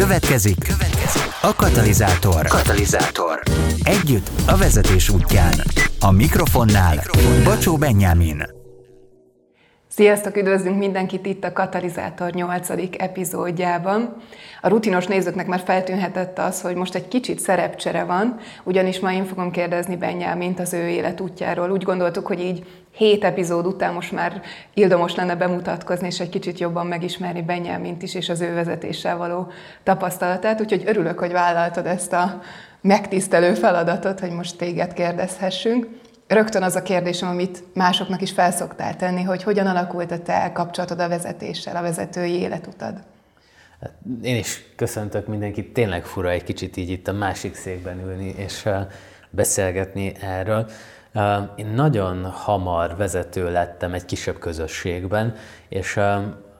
Következik, következik a katalizátor. Katalizátor. Együtt a vezetés útján. A mikrofonnál, mikrofonnál. Bacsó Benyámin. Sziasztok, üdvözlünk mindenkit itt a Katalizátor 8. epizódjában. A rutinos nézőknek már feltűnhetett az, hogy most egy kicsit szerepcsere van, ugyanis ma én fogom kérdezni Benyámint az ő életútjáról. Úgy gondoltuk, hogy így hét epizód után most már ildomos lenne bemutatkozni, és egy kicsit jobban megismerni Benyámint is, és az ő vezetéssel való tapasztalatát. Úgyhogy örülök, hogy vállaltad ezt a megtisztelő feladatot, hogy most téged kérdezhessünk. Rögtön az a kérdésem, amit másoknak is felszoktál tenni, hogy hogyan alakult a te kapcsolatod a vezetéssel, a vezetői életutad? Én is köszöntök mindenkit, tényleg fura egy kicsit így itt a másik székben ülni és beszélgetni erről. Én nagyon hamar vezető lettem egy kisebb közösségben, és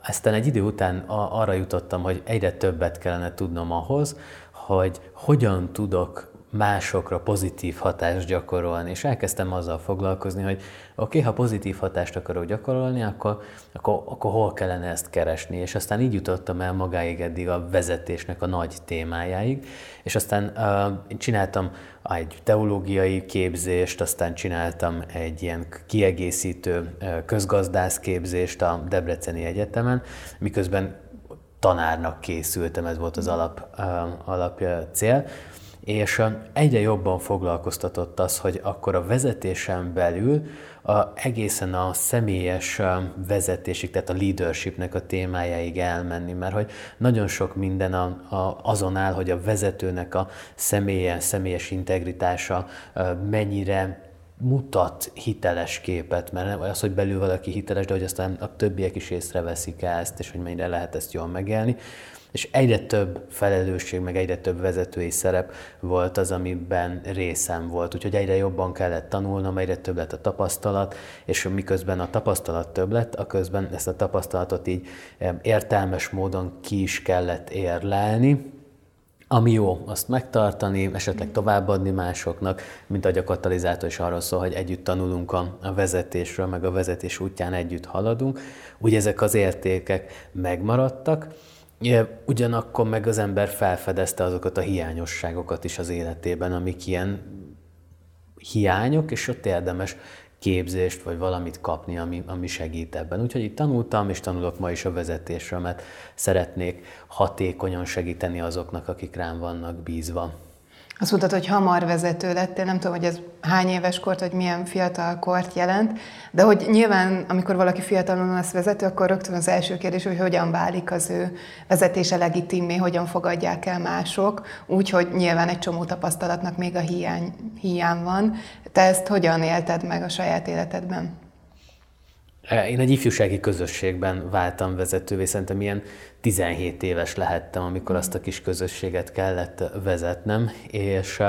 aztán egy idő után arra jutottam, hogy egyre többet kellene tudnom ahhoz, hogy hogyan tudok másokra pozitív hatást gyakorolni, és elkezdtem azzal foglalkozni, hogy oké, okay, ha pozitív hatást akarok gyakorolni, akkor, akkor, akkor hol kellene ezt keresni, és aztán így jutottam el magáig eddig a vezetésnek a nagy témájáig, és aztán uh, csináltam egy teológiai képzést, aztán csináltam egy ilyen kiegészítő közgazdász képzést a Debreceni Egyetemen, miközben tanárnak készültem, ez volt az alap, uh, alap cél, és egyre jobban foglalkoztatott az, hogy akkor a vezetésen belül a, egészen a személyes vezetésig, tehát a leadershipnek a témájáig elmenni, mert hogy nagyon sok minden a, a, azon áll, hogy a vezetőnek a személye, személyes integritása mennyire mutat hiteles képet, mert az, hogy belül valaki hiteles, de hogy aztán a többiek is észreveszik ezt, és hogy mennyire lehet ezt jól megélni és egyre több felelősség, meg egyre több vezetői szerep volt az, amiben részem volt. Úgyhogy egyre jobban kellett tanulnom, egyre több lett a tapasztalat, és miközben a tapasztalat több lett, a közben ezt a tapasztalatot így értelmes módon ki is kellett érlelni, ami jó, azt megtartani, esetleg továbbadni másoknak, mint a katalizátor is arról szól, hogy együtt tanulunk a, a vezetésről, meg a vezetés útján együtt haladunk. Úgy ezek az értékek megmaradtak, Ugyanakkor meg az ember felfedezte azokat a hiányosságokat is az életében, amik ilyen hiányok, és ott érdemes képzést, vagy valamit kapni, ami, ami segít ebben. Úgyhogy itt tanultam, és tanulok ma is a vezetésről, mert szeretnék hatékonyan segíteni azoknak, akik rám vannak bízva. Azt mondtad, hogy hamar vezető lettél, nem tudom, hogy ez hány éves kort, vagy milyen fiatal kort jelent, de hogy nyilván, amikor valaki fiatalon lesz vezető, akkor rögtön az első kérdés, hogy hogyan válik az ő vezetése legitimé, hogyan fogadják el mások, úgyhogy nyilván egy csomó tapasztalatnak még a hiány, hiány van. Te ezt hogyan élted meg a saját életedben? Én egy ifjúsági közösségben váltam vezetővé, szerintem ilyen 17 éves lehettem, amikor azt a kis közösséget kellett vezetnem, és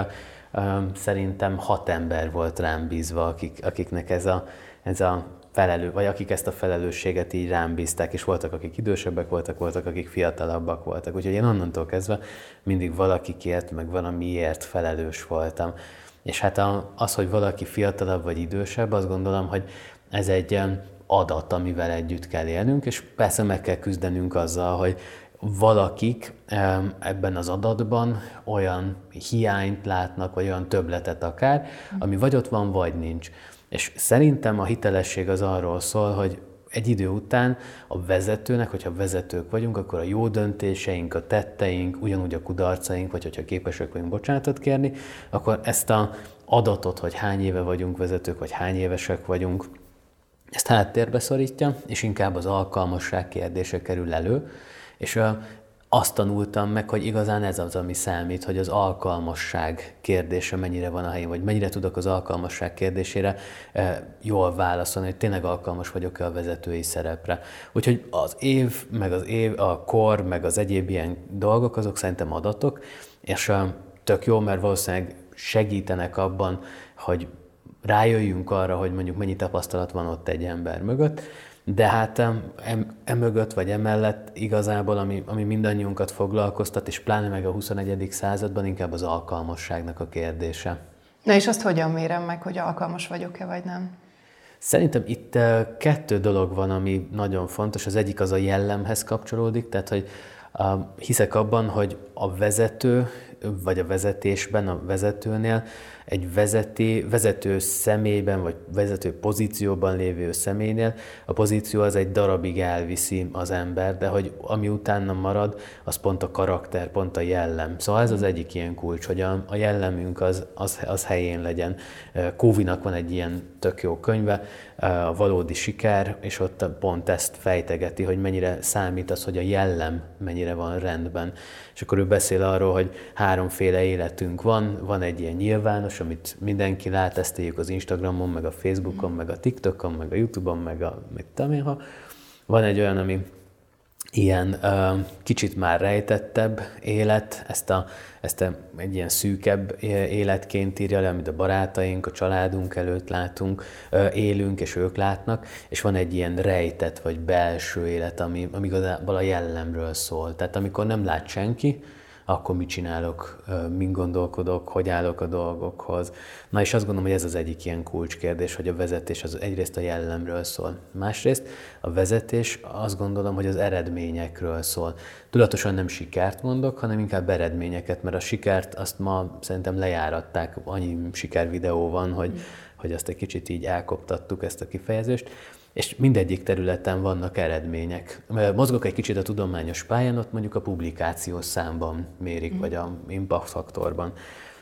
szerintem hat ember volt rám bízva, akik, akiknek ez a, ez a felelő, vagy akik ezt a felelősséget így rám bízták, és voltak, akik idősebbek voltak, voltak, akik fiatalabbak voltak. Úgyhogy én onnantól kezdve mindig valakikért, meg valamiért felelős voltam. És hát az, hogy valaki fiatalabb vagy idősebb, azt gondolom, hogy ez egy adat, amivel együtt kell élnünk, és persze meg kell küzdenünk azzal, hogy valakik ebben az adatban olyan hiányt látnak, vagy olyan töbletet akár, ami vagy ott van, vagy nincs. És szerintem a hitelesség az arról szól, hogy egy idő után a vezetőnek, hogyha vezetők vagyunk, akkor a jó döntéseink, a tetteink, ugyanúgy a kudarcaink, vagy hogyha képesek vagyunk bocsánatot kérni, akkor ezt a adatot, hogy hány éve vagyunk vezetők, vagy hány évesek vagyunk, ezt háttérbe szorítja, és inkább az alkalmasság kérdése kerül elő, és azt tanultam meg, hogy igazán ez az, ami számít, hogy az alkalmasság kérdése mennyire van a helyén, vagy mennyire tudok az alkalmasság kérdésére jól válaszolni, hogy tényleg alkalmas vagyok-e a vezetői szerepre. Úgyhogy az év, meg az év, a kor, meg az egyéb ilyen dolgok, azok szerintem adatok, és tök jó, mert valószínűleg segítenek abban, hogy rájöjjünk arra, hogy mondjuk mennyi tapasztalat van ott egy ember mögött, de hát em, emögött vagy emellett igazából, ami, ami mindannyiunkat foglalkoztat, és pláne meg a 21. században inkább az alkalmasságnak a kérdése. Na és azt hogyan mérem meg, hogy alkalmas vagyok-e vagy nem? Szerintem itt kettő dolog van, ami nagyon fontos. Az egyik az a jellemhez kapcsolódik, tehát hogy Hiszek abban, hogy a vezető, vagy a vezetésben, a vezetőnél egy vezeti, vezető személyben, vagy vezető pozícióban lévő személynél, a pozíció az egy darabig elviszi az ember, de hogy ami utána marad, az pont a karakter, pont a jellem. Szóval ez az egyik ilyen kulcs, hogy a, a jellemünk az, az, az helyén legyen. Kóvinak van egy ilyen tök jó könyve, a valódi siker, és ott pont ezt fejtegeti, hogy mennyire számít az, hogy a jellem mennyire van rendben. És akkor ő beszél arról, hogy háromféle életünk van, van egy ilyen nyilvános, amit mindenki lát, ezt az Instagramon, meg a Facebookon, meg a TikTokon, meg a Youtube-on, meg a mit tudom én, ha van egy olyan, ami ilyen uh, kicsit már rejtettebb élet, ezt, a, ezt a, egy ilyen szűkebb életként írja le, amit a barátaink, a családunk előtt látunk, uh, élünk, és ők látnak, és van egy ilyen rejtett vagy belső élet, ami, ami igazából a jellemről szól. Tehát amikor nem lát senki, akkor mit csinálok, min gondolkodok, hogy állok a dolgokhoz. Na és azt gondolom, hogy ez az egyik ilyen kulcskérdés, hogy a vezetés az egyrészt a jellemről szól. Másrészt a vezetés azt gondolom, hogy az eredményekről szól. Tudatosan nem sikert mondok, hanem inkább eredményeket, mert a sikert azt ma szerintem lejáratták, annyi sikervideó van, hogy, hogy azt egy kicsit így elkoptattuk ezt a kifejezést és mindegyik területen vannak eredmények. Mozgok egy kicsit a tudományos pályán, ott mondjuk a publikációs számban mérik, mm. vagy a impact faktorban.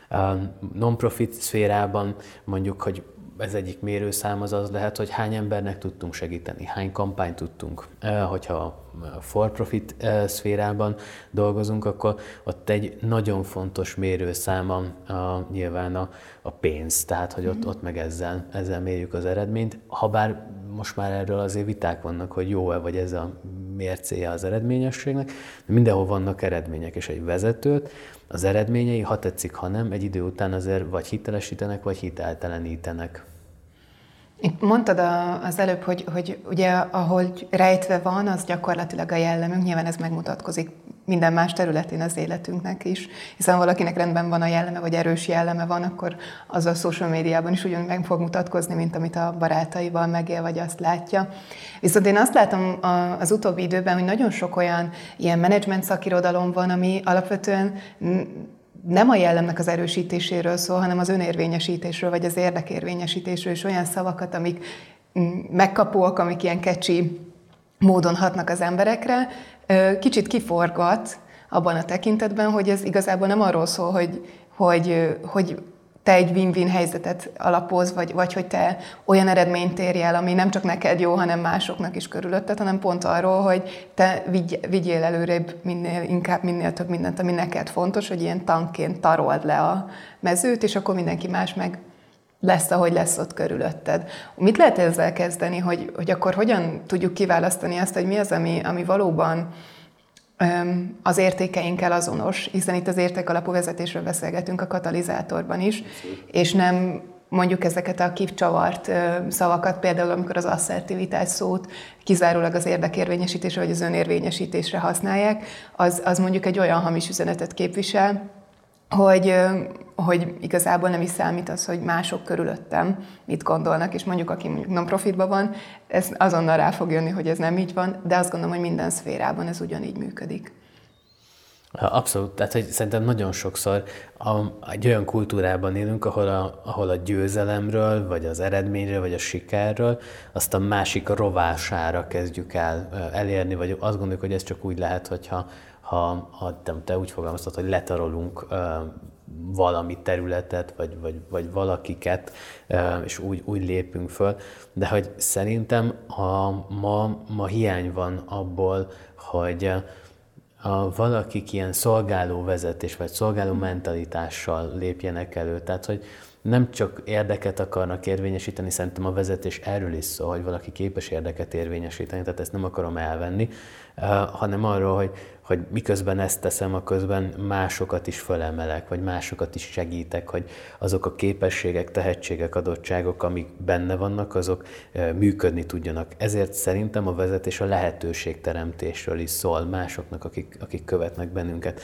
A non-profit szférában mondjuk, hogy ez egyik mérőszám az az lehet, hogy hány embernek tudtunk segíteni, hány kampányt tudtunk. Hogyha a for-profit szférában dolgozunk, akkor ott egy nagyon fontos mérőszám a, a, nyilván a, a pénz, tehát hogy ott, mm. ott meg ezzel, ezzel mérjük az eredményt. Habár most már erről azért viták vannak, hogy jó-e vagy ez a mércéje az eredményességnek, de mindenhol vannak eredmények, és egy vezetőt az eredményei, ha tetszik, ha nem, egy idő után azért vagy hitelesítenek, vagy hiteltelenítenek. Mondtad az előbb, hogy, hogy ugye ahol rejtve van, az gyakorlatilag a jellemünk, nyilván ez megmutatkozik minden más területén az életünknek is, hiszen valakinek rendben van a jelleme, vagy erős jelleme van, akkor az a social médiában is ugyanúgy meg fog mutatkozni, mint amit a barátaival megél, vagy azt látja. Viszont én azt látom az utóbbi időben, hogy nagyon sok olyan ilyen menedzsment szakirodalom van, ami alapvetően nem a jellemnek az erősítéséről szól, hanem az önérvényesítésről, vagy az érdekérvényesítésről, és olyan szavakat, amik megkapóak, amik ilyen kecsi módon hatnak az emberekre, kicsit kiforgat abban a tekintetben, hogy ez igazából nem arról szól, hogy, hogy, hogy te egy win-win helyzetet alapoz, vagy, vagy hogy te olyan eredményt érj el, ami nem csak neked jó, hanem másoknak is körülötted, hanem pont arról, hogy te vigy, vigyél előrébb minél inkább minél több mindent, ami neked fontos, hogy ilyen tankként tarold le a mezőt, és akkor mindenki más meg lesz, ahogy lesz ott körülötted. Mit lehet ezzel kezdeni, hogy, hogy akkor hogyan tudjuk kiválasztani azt, hogy mi az, ami, ami valóban az értékeinkkel azonos, hiszen itt az értékalapú vezetésről beszélgetünk a katalizátorban is, és nem mondjuk ezeket a kivcsavart szavakat, például amikor az asszertivitás szót kizárólag az érdekérvényesítésre vagy az önérvényesítésre használják, az, az mondjuk egy olyan hamis üzenetet képvisel, hogy, hogy igazából nem is számít az, hogy mások körülöttem mit gondolnak, és mondjuk aki mondjuk non-profitban van, ez azonnal rá fog jönni, hogy ez nem így van, de azt gondolom, hogy minden szférában ez ugyanígy működik. Abszolút, tehát hogy szerintem nagyon sokszor a, egy olyan kultúrában élünk, ahol a, ahol a győzelemről, vagy az eredményről, vagy a sikerről azt a másik rovására kezdjük el elérni, vagy azt gondoljuk, hogy ez csak úgy lehet, hogyha ha, ha te, úgy fogalmaztad, hogy letarolunk valami területet, vagy, vagy, vagy valakiket, és úgy, úgy lépünk föl, de hogy szerintem a, ma, ma hiány van abból, hogy a valakik ilyen szolgáló vezetés, vagy szolgáló mentalitással lépjenek elő. Tehát, hogy nem csak érdeket akarnak érvényesíteni, szerintem a vezetés erről is szól, hogy valaki képes érdeket érvényesíteni, tehát ezt nem akarom elvenni, hanem arról, hogy, hogy miközben ezt teszem, a közben másokat is fölemelek, vagy másokat is segítek, hogy azok a képességek, tehetségek, adottságok, amik benne vannak, azok működni tudjanak. Ezért szerintem a vezetés a lehetőségteremtésről is szól másoknak, akik, akik követnek bennünket.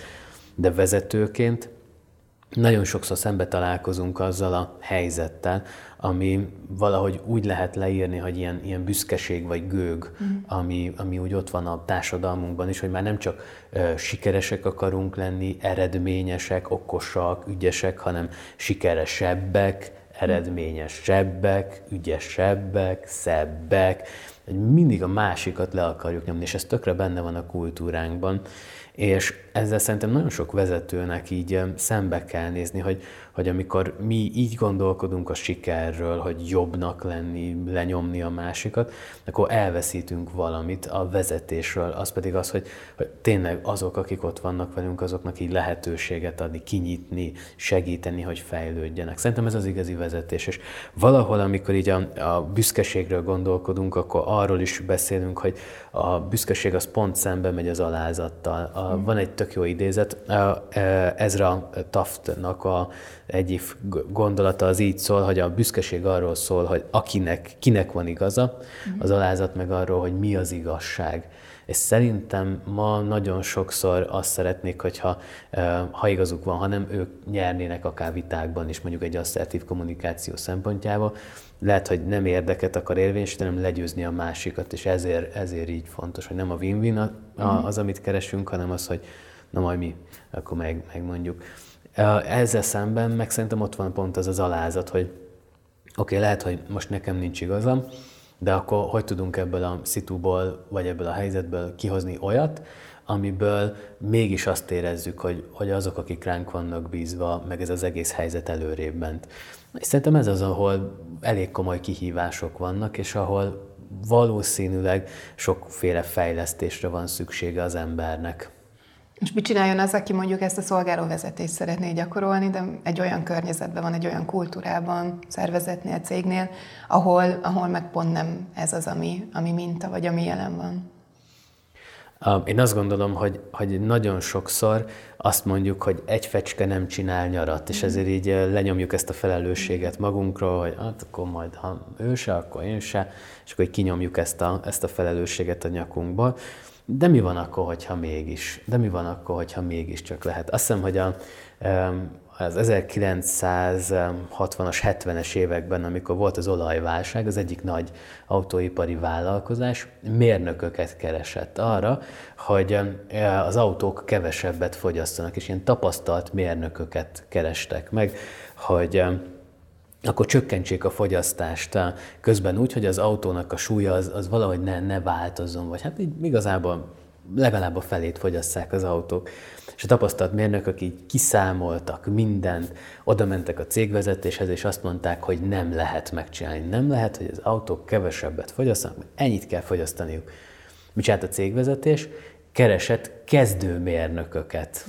De vezetőként nagyon sokszor szembe találkozunk azzal a helyzettel, ami valahogy úgy lehet leírni, hogy ilyen, ilyen büszkeség vagy gőg, mm. ami, ami úgy ott van a társadalmunkban is, hogy már nem csak uh, sikeresek akarunk lenni, eredményesek, okosak, ügyesek, hanem sikeresebbek, eredményesebbek, ügyesebbek, szebbek, mindig a másikat le akarjuk nyomni, és ez tökre benne van a kultúránkban. És ezzel szerintem nagyon sok vezetőnek így szembe kell nézni, hogy, hogy amikor mi így gondolkodunk a sikerről, hogy jobbnak lenni, lenyomni a másikat, akkor elveszítünk valamit a vezetésről. Az pedig az, hogy, hogy tényleg azok, akik ott vannak velünk, azoknak így lehetőséget adni, kinyitni, segíteni, hogy fejlődjenek. Szerintem ez az igazi vezetés. És valahol, amikor így a, a büszkeségről gondolkodunk, akkor arról is beszélünk, hogy a büszkeség az pont szembe megy az alázattal. A, van egy tök jó idézet, Ezra Taftnak a egyik gondolata az így szól, hogy a büszkeség arról szól, hogy akinek, kinek van igaza, az alázat meg arról, hogy mi az igazság. És szerintem ma nagyon sokszor azt szeretnék, hogyha ha igazuk van, hanem ők nyernének akár vitákban is, mondjuk egy asszertív kommunikáció szempontjából. Lehet, hogy nem érdeket akar érvényesíteni, hanem legyőzni a másikat, és ezért, ezért így fontos, hogy nem a win-win mhm. az, amit keresünk, hanem az, hogy na majd mi, akkor meg, megmondjuk. Ezzel szemben meg szerintem ott van pont az az alázat, hogy oké, okay, lehet, hogy most nekem nincs igazam, de akkor hogy tudunk ebből a szituból, vagy ebből a helyzetből kihozni olyat, amiből mégis azt érezzük, hogy, hogy azok, akik ránk vannak bízva, meg ez az egész helyzet előrébb ment. És szerintem ez az, ahol elég komoly kihívások vannak, és ahol valószínűleg sokféle fejlesztésre van szüksége az embernek. És mit csináljon az, aki mondjuk ezt a szolgáló vezetést szeretné gyakorolni, de egy olyan környezetben van, egy olyan kultúrában, szervezetnél, cégnél, ahol, ahol meg pont nem ez az, ami, ami minta, vagy ami jelen van? Én azt gondolom, hogy, hogy nagyon sokszor azt mondjuk, hogy egy fecske nem csinál nyarat, és ezért így lenyomjuk ezt a felelősséget magunkról, hogy hát akkor majd, ha ő se, akkor én se, és akkor így kinyomjuk ezt a, ezt a felelősséget a nyakunkból. De mi van akkor, hogyha mégis? De mi van akkor, hogyha mégis csak lehet? Azt hiszem, hogy a, az 1960-as, 70-es években, amikor volt az olajválság, az egyik nagy autóipari vállalkozás mérnököket keresett arra, hogy az autók kevesebbet fogyasztanak, és ilyen tapasztalt mérnököket kerestek meg, hogy akkor csökkentsék a fogyasztást közben úgy, hogy az autónak a súlya az, az valahogy ne, ne változzon, vagy hát így igazából legalább a felét fogyasszák az autók. És a tapasztalt mérnökök így kiszámoltak mindent, oda mentek a cégvezetéshez, és azt mondták, hogy nem lehet megcsinálni. Nem lehet, hogy az autók kevesebbet fogyasztanak, ennyit kell fogyasztaniuk. Mit a cégvezetés? Keresett kezdőmérnököket.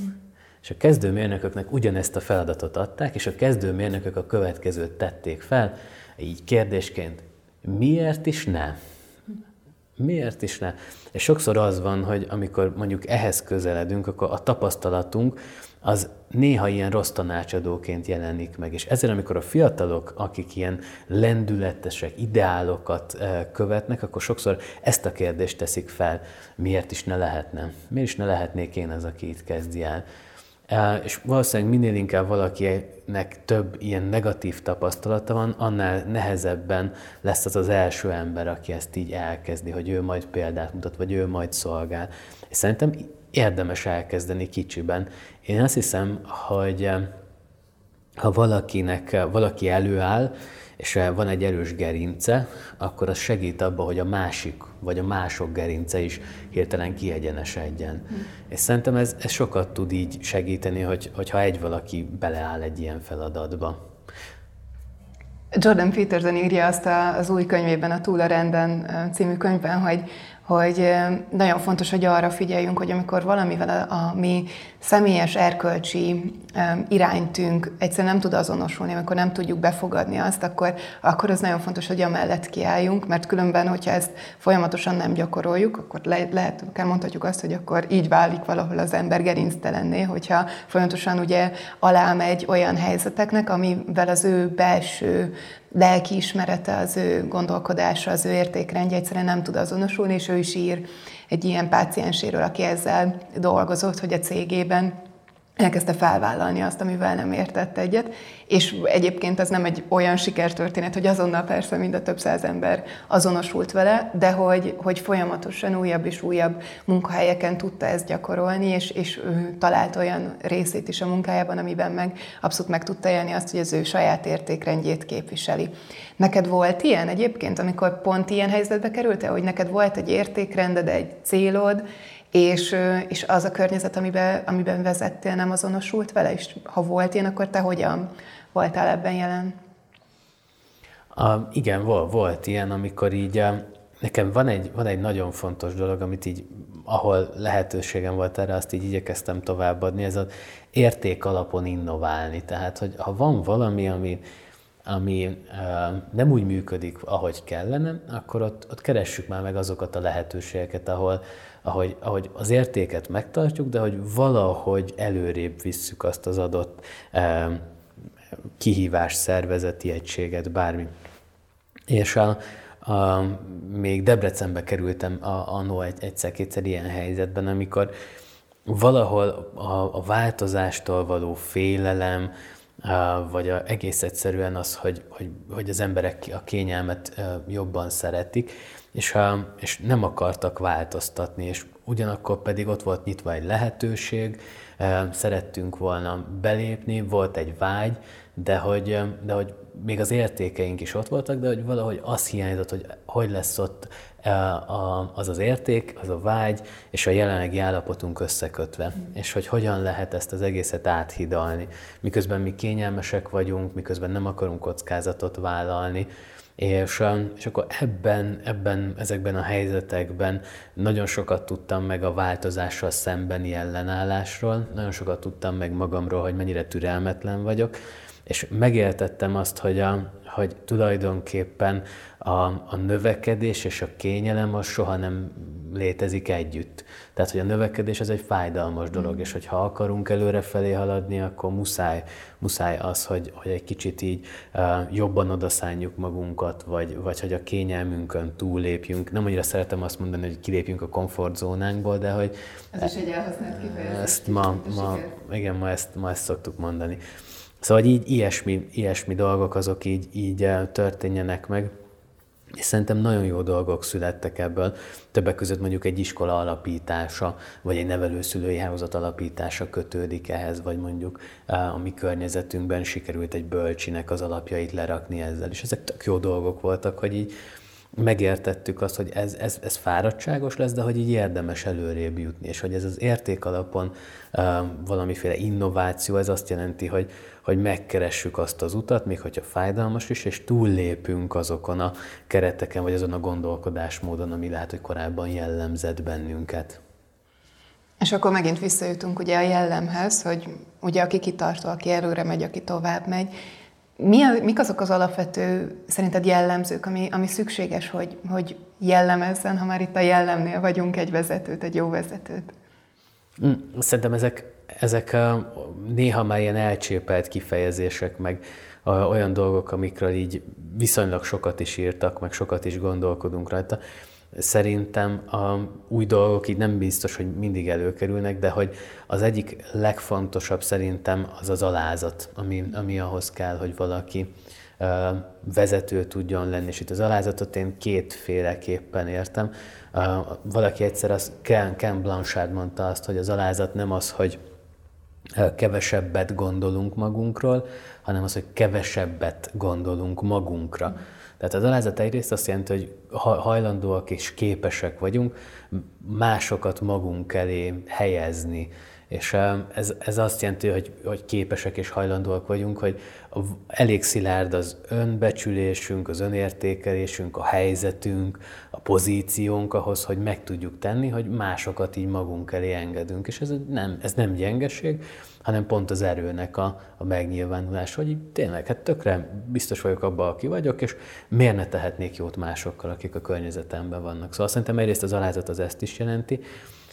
És a kezdőmérnököknek ugyanezt a feladatot adták, és a kezdőmérnökök a következőt tették fel, így kérdésként, miért is ne? Miért is ne? És sokszor az van, hogy amikor mondjuk ehhez közeledünk, akkor a tapasztalatunk az néha ilyen rossz tanácsadóként jelenik meg. És ezért, amikor a fiatalok, akik ilyen lendületesek, ideálokat eh, követnek, akkor sokszor ezt a kérdést teszik fel, miért is ne lehetne? Miért is ne lehetnék én az, aki itt kezdi el? És valószínűleg minél inkább valakinek több ilyen negatív tapasztalata van, annál nehezebben lesz az az első ember, aki ezt így elkezdi, hogy ő majd példát mutat, vagy ő majd szolgál. És szerintem érdemes elkezdeni kicsiben. Én azt hiszem, hogy ha valakinek, valaki előáll, és van egy erős gerince, akkor az segít abba, hogy a másik, vagy a mások gerince is hirtelen kiegyenesedjen. Mm. És szerintem ez, ez sokat tud így segíteni, hogy, hogyha egy valaki beleáll egy ilyen feladatba. Jordan Peterson írja azt az új könyvében, a Túl a renden című könyvben, hogy hogy nagyon fontos, hogy arra figyeljünk, hogy amikor valamivel a, a mi személyes erkölcsi iránytünk egyszerűen nem tud azonosulni, amikor nem tudjuk befogadni azt, akkor, akkor az nagyon fontos, hogy amellett kiálljunk, mert különben, hogyha ezt folyamatosan nem gyakoroljuk, akkor le, lehet, akár mondhatjuk azt, hogy akkor így válik valahol az ember gerinctelenné, hogyha folyamatosan ugye alámegy olyan helyzeteknek, amivel az ő belső lelkiismerete, az ő gondolkodása, az ő értékrendje egyszerűen nem tud azonosulni, és ő is ír egy ilyen pácienséről, aki ezzel dolgozott, hogy a cégében elkezdte felvállalni azt, amivel nem értett egyet, és egyébként ez nem egy olyan sikertörténet, hogy azonnal persze mind a több száz ember azonosult vele, de hogy, hogy folyamatosan újabb és újabb munkahelyeken tudta ezt gyakorolni, és, és ő talált olyan részét is a munkájában, amiben meg abszolút meg tudta élni azt, hogy az ő saját értékrendjét képviseli. Neked volt ilyen egyébként, amikor pont ilyen helyzetbe kerültél, hogy neked volt egy értékrended, egy célod, és, és az a környezet, amiben, amiben vezettél, nem azonosult vele, és ha volt ilyen, akkor te hogyan voltál ebben jelen? A, igen, volt, volt ilyen, amikor így nekem van egy, van egy nagyon fontos dolog, amit így, ahol lehetőségem volt erre, azt így igyekeztem továbbadni, ez az érték alapon innoválni. Tehát, hogy ha van valami, ami, ami nem úgy működik, ahogy kellene, akkor ott, ott keressük már meg azokat a lehetőségeket, ahol, ahogy, ahogy az értéket megtartjuk, de hogy valahogy előrébb visszük azt az adott uh, kihívás, szervezeti egységet, bármi. És a, a, még Debrecenbe kerültem annó egy, egyszer-kétszer ilyen helyzetben, amikor valahol a, a változástól való félelem, vagy a, egész egyszerűen az, hogy, hogy, hogy az emberek a kényelmet jobban szeretik, és, és nem akartak változtatni, és ugyanakkor pedig ott volt nyitva egy lehetőség, szerettünk volna belépni, volt egy vágy, de hogy, de hogy még az értékeink is ott voltak, de hogy valahogy az hiányzott, hogy hogy lesz ott az az érték, az a vágy és a jelenlegi állapotunk összekötve, és hogy hogyan lehet ezt az egészet áthidalni, miközben mi kényelmesek vagyunk, miközben nem akarunk kockázatot vállalni, és, és akkor ebben, ebben, ezekben a helyzetekben nagyon sokat tudtam meg a változással szembeni ellenállásról, nagyon sokat tudtam meg magamról, hogy mennyire türelmetlen vagyok, és megéltettem azt, hogy, a, hogy tulajdonképpen a, a növekedés és a kényelem az soha nem létezik együtt. Tehát, hogy a növekedés az egy fájdalmas dolog, mm. és hogyha akarunk előrefelé haladni, akkor muszáj, muszáj az, hogy, hogy egy kicsit így uh, jobban odaszánjuk magunkat, vagy, vagy hogy a kényelmünkön túllépjünk. Nem annyira szeretem azt mondani, hogy kilépjünk a komfortzónánkból, de hogy... Ez is egy elhasznált kifejezés. Ezt ma, ma, igen, ma ezt, ma ezt szoktuk mondani. Szóval így ilyesmi, ilyesmi dolgok azok így, így történjenek meg. És szerintem nagyon jó dolgok születtek ebből. Többek között mondjuk egy iskola alapítása, vagy egy nevelőszülői hálózat alapítása kötődik ehhez, vagy mondjuk a mi környezetünkben sikerült egy bölcsinek az alapjait lerakni ezzel. És ezek tök jó dolgok voltak, hogy így megértettük azt, hogy ez, ez, ez fáradtságos lesz, de hogy így érdemes előrébb jutni, és hogy ez az érték alapon uh, valamiféle innováció, ez azt jelenti, hogy, hogy megkeressük azt az utat, még hogyha fájdalmas is, és túllépünk azokon a kereteken, vagy azon a gondolkodásmódon, ami lehet, hogy korábban jellemzett bennünket. És akkor megint visszajutunk ugye a jellemhez, hogy ugye aki kitartó, aki előre megy, aki tovább megy, mi a, mik azok az alapvető, szerinted jellemzők, ami, ami szükséges, hogy, hogy jellemezzen, ha már itt a jellemnél vagyunk, egy vezetőt, egy jó vezetőt? Mm, szerintem ezek, ezek néha már ilyen elcsépelt kifejezések, meg olyan dolgok, amikről így viszonylag sokat is írtak, meg sokat is gondolkodunk rajta. Szerintem a új dolgok így nem biztos, hogy mindig előkerülnek, de hogy az egyik legfontosabb szerintem az az alázat, ami, ami ahhoz kell, hogy valaki vezető tudjon lenni. És itt az alázatot én kétféleképpen értem. Valaki egyszer, az Ken, Ken Blanchard mondta azt, hogy az alázat nem az, hogy kevesebbet gondolunk magunkról, hanem az, hogy kevesebbet gondolunk magunkra. Tehát az alázat egyrészt azt jelenti, hogy hajlandóak és képesek vagyunk másokat magunk elé helyezni. És ez, ez azt jelenti, hogy, hogy képesek és hajlandóak vagyunk, hogy elég szilárd az önbecsülésünk, az önértékelésünk, a helyzetünk, a pozíciónk ahhoz, hogy meg tudjuk tenni, hogy másokat így magunk elé engedünk. És ez nem, ez nem gyengeség, hanem pont az erőnek a, a megnyilvánulás, hogy így tényleg, hát tökre biztos vagyok abban, aki vagyok, és miért ne tehetnék jót másokkal, akik a környezetemben vannak. Szóval szerintem egyrészt az alázat az ezt is jelenti,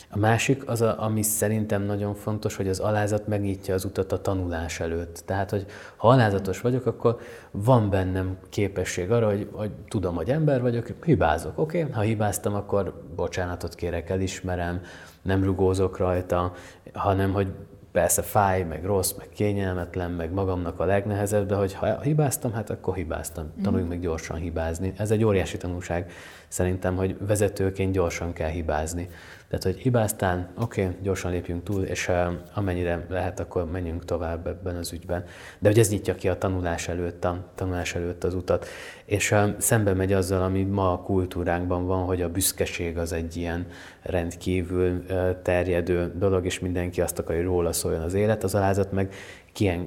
a másik, az a, ami szerintem nagyon fontos, hogy az alázat megnyitja az utat a tanulás előtt. Tehát, hogy ha alázatos vagyok, akkor van bennem képesség arra, hogy, hogy tudom, hogy ember vagyok, hibázok. Oké, okay? ha hibáztam, akkor bocsánatot kérek, elismerem, nem rugózok rajta, hanem hogy persze fáj, meg rossz, meg kényelmetlen, meg magamnak a legnehezebb, de hogy ha hibáztam, hát akkor hibáztam. Tanuljunk meg gyorsan hibázni. Ez egy óriási tanulság szerintem, hogy vezetőként gyorsan kell hibázni. Tehát, hogy hibáztál, oké, okay, gyorsan lépjünk túl, és amennyire lehet, akkor menjünk tovább ebben az ügyben. De hogy ez nyitja ki a tanulás előtt, a tanulás előtt az utat. És szembe megy azzal, ami ma a kultúránkban van, hogy a büszkeség az egy ilyen rendkívül terjedő dolog, és mindenki azt akarja, hogy róla szóljon az élet, az alázat meg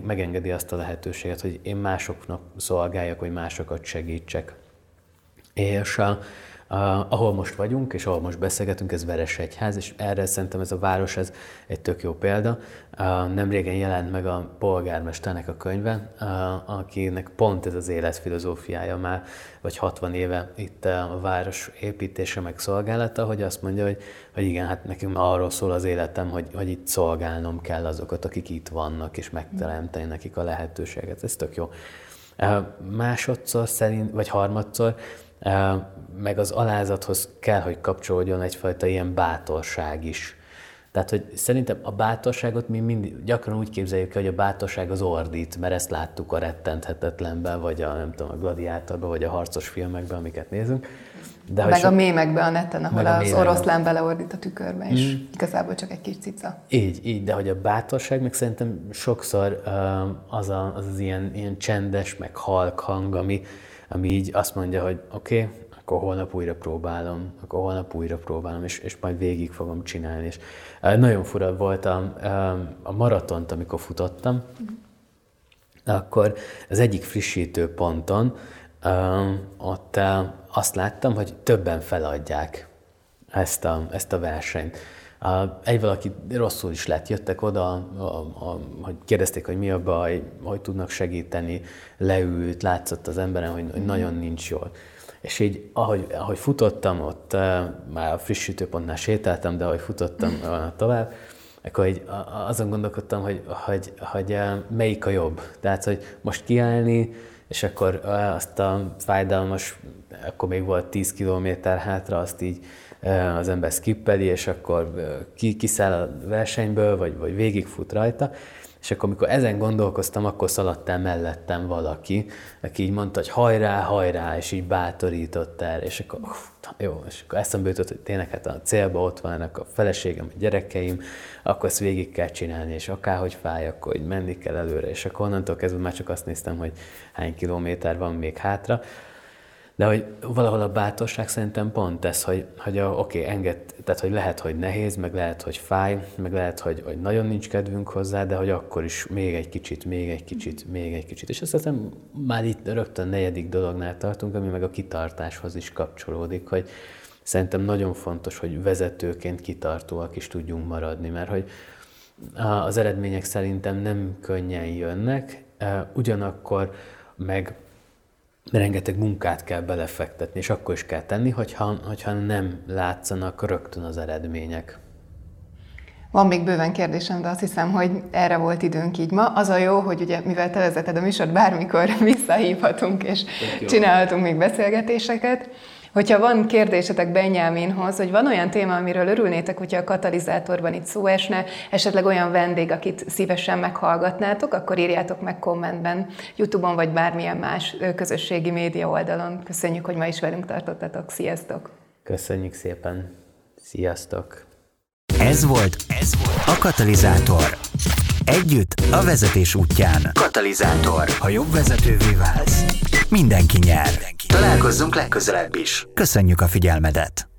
megengedi azt a lehetőséget, hogy én másoknak szolgáljak, hogy másokat segítsek. És uh, ahol most vagyunk, és ahol most beszélgetünk, ez Veresegyház, és erre szerintem ez a város ez egy tök jó példa. Uh, nem régen jelent meg a polgármesternek a könyve, uh, akinek pont ez az életfilozófiája már, vagy 60 éve itt a város építése meg szolgálata, hogy azt mondja, hogy, hogy igen, hát nekünk arról szól az életem, hogy, hogy itt szolgálnom kell azokat, akik itt vannak, és megteremteni nekik a lehetőséget. Ez tök jó. Másodszor szerint, vagy harmadszor, meg az alázathoz kell, hogy kapcsolódjon egyfajta ilyen bátorság is. Tehát, hogy szerintem a bátorságot mi mindig gyakran úgy képzeljük hogy a bátorság az ordít, mert ezt láttuk a rettenthetetlenben, vagy a, nem tudom, a gladiátorban, vagy a harcos filmekben, amiket nézünk. De meg so... a mémekben a neten, ahol az oroszlán beleordít a tükörbe, és mm. igazából csak egy kis cica. Így, így, de hogy a bátorság, meg szerintem sokszor az a, az, az ilyen, ilyen csendes, meg halk hang, ami, ami így azt mondja, hogy oké, okay, akkor holnap újra próbálom, akkor holnap újra próbálom, és, és majd végig fogom csinálni. És uh, nagyon fura volt a, maratont, amikor futottam, akkor az egyik frissítő ponton ott uh, azt láttam, hogy többen feladják ezt a, ezt a versenyt. Egy valaki rosszul is lett, jöttek oda, a, a, hogy kérdezték, hogy mi a baj, hogy tudnak segíteni, leült, látszott az emberen, hogy, hogy nagyon nincs jól. És így, ahogy, ahogy futottam, ott már a frissítőpontnál sétáltam, de ahogy futottam tovább, akkor így azon gondolkodtam, hogy, hogy, hogy melyik a jobb. Tehát, hogy most kiállni, és akkor azt a fájdalmas, akkor még volt 10 kilométer hátra, azt így az ember skippeli, és akkor ki, kiszáll a versenyből, vagy, vagy végigfut rajta. És akkor, amikor ezen gondolkoztam, akkor szaladt el mellettem valaki, aki így mondta, hogy hajrá, hajrá, és így bátorított el, és akkor uff, jó, és akkor eszembe jutott, hogy tényleg hát a célba ott vannak a feleségem, a gyerekeim, akkor ezt végig kell csinálni, és akárhogy fáj, akkor így menni kell előre, és akkor onnantól kezdve már csak azt néztem, hogy hány kilométer van még hátra, de hogy valahol a bátorság szerintem pont ez, hogy, hogy oké, okay, enged, tehát hogy lehet, hogy nehéz, meg lehet, hogy fáj, meg lehet, hogy, hogy nagyon nincs kedvünk hozzá, de hogy akkor is még egy kicsit, még egy kicsit, még egy kicsit. És azt hiszem már itt rögtön negyedik dolognál tartunk, ami meg a kitartáshoz is kapcsolódik, hogy szerintem nagyon fontos, hogy vezetőként kitartóak is tudjunk maradni, mert hogy az eredmények szerintem nem könnyen jönnek, ugyanakkor meg rengeteg munkát kell belefektetni, és akkor is kell tenni, hogyha, hogyha nem látszanak rögtön az eredmények. Van még bőven kérdésem, de azt hiszem, hogy erre volt időnk így ma. Az a jó, hogy ugye, mivel te vezeted a műsort, bármikor visszahívhatunk és csinálhatunk még beszélgetéseket. Hogyha van kérdésetek Benyáminhoz, hogy van olyan téma, amiről örülnétek, hogyha a katalizátorban itt szó esne, esetleg olyan vendég, akit szívesen meghallgatnátok, akkor írjátok meg kommentben, Youtube-on vagy bármilyen más közösségi média oldalon. Köszönjük, hogy ma is velünk tartottatok. Sziasztok! Köszönjük szépen! Sziasztok! Ez volt, ez volt a Katalizátor. Együtt a vezetés útján. Katalizátor. Ha jobb vezetővé válsz, mindenki nyer. Találkozzunk legközelebb is. Köszönjük a figyelmedet!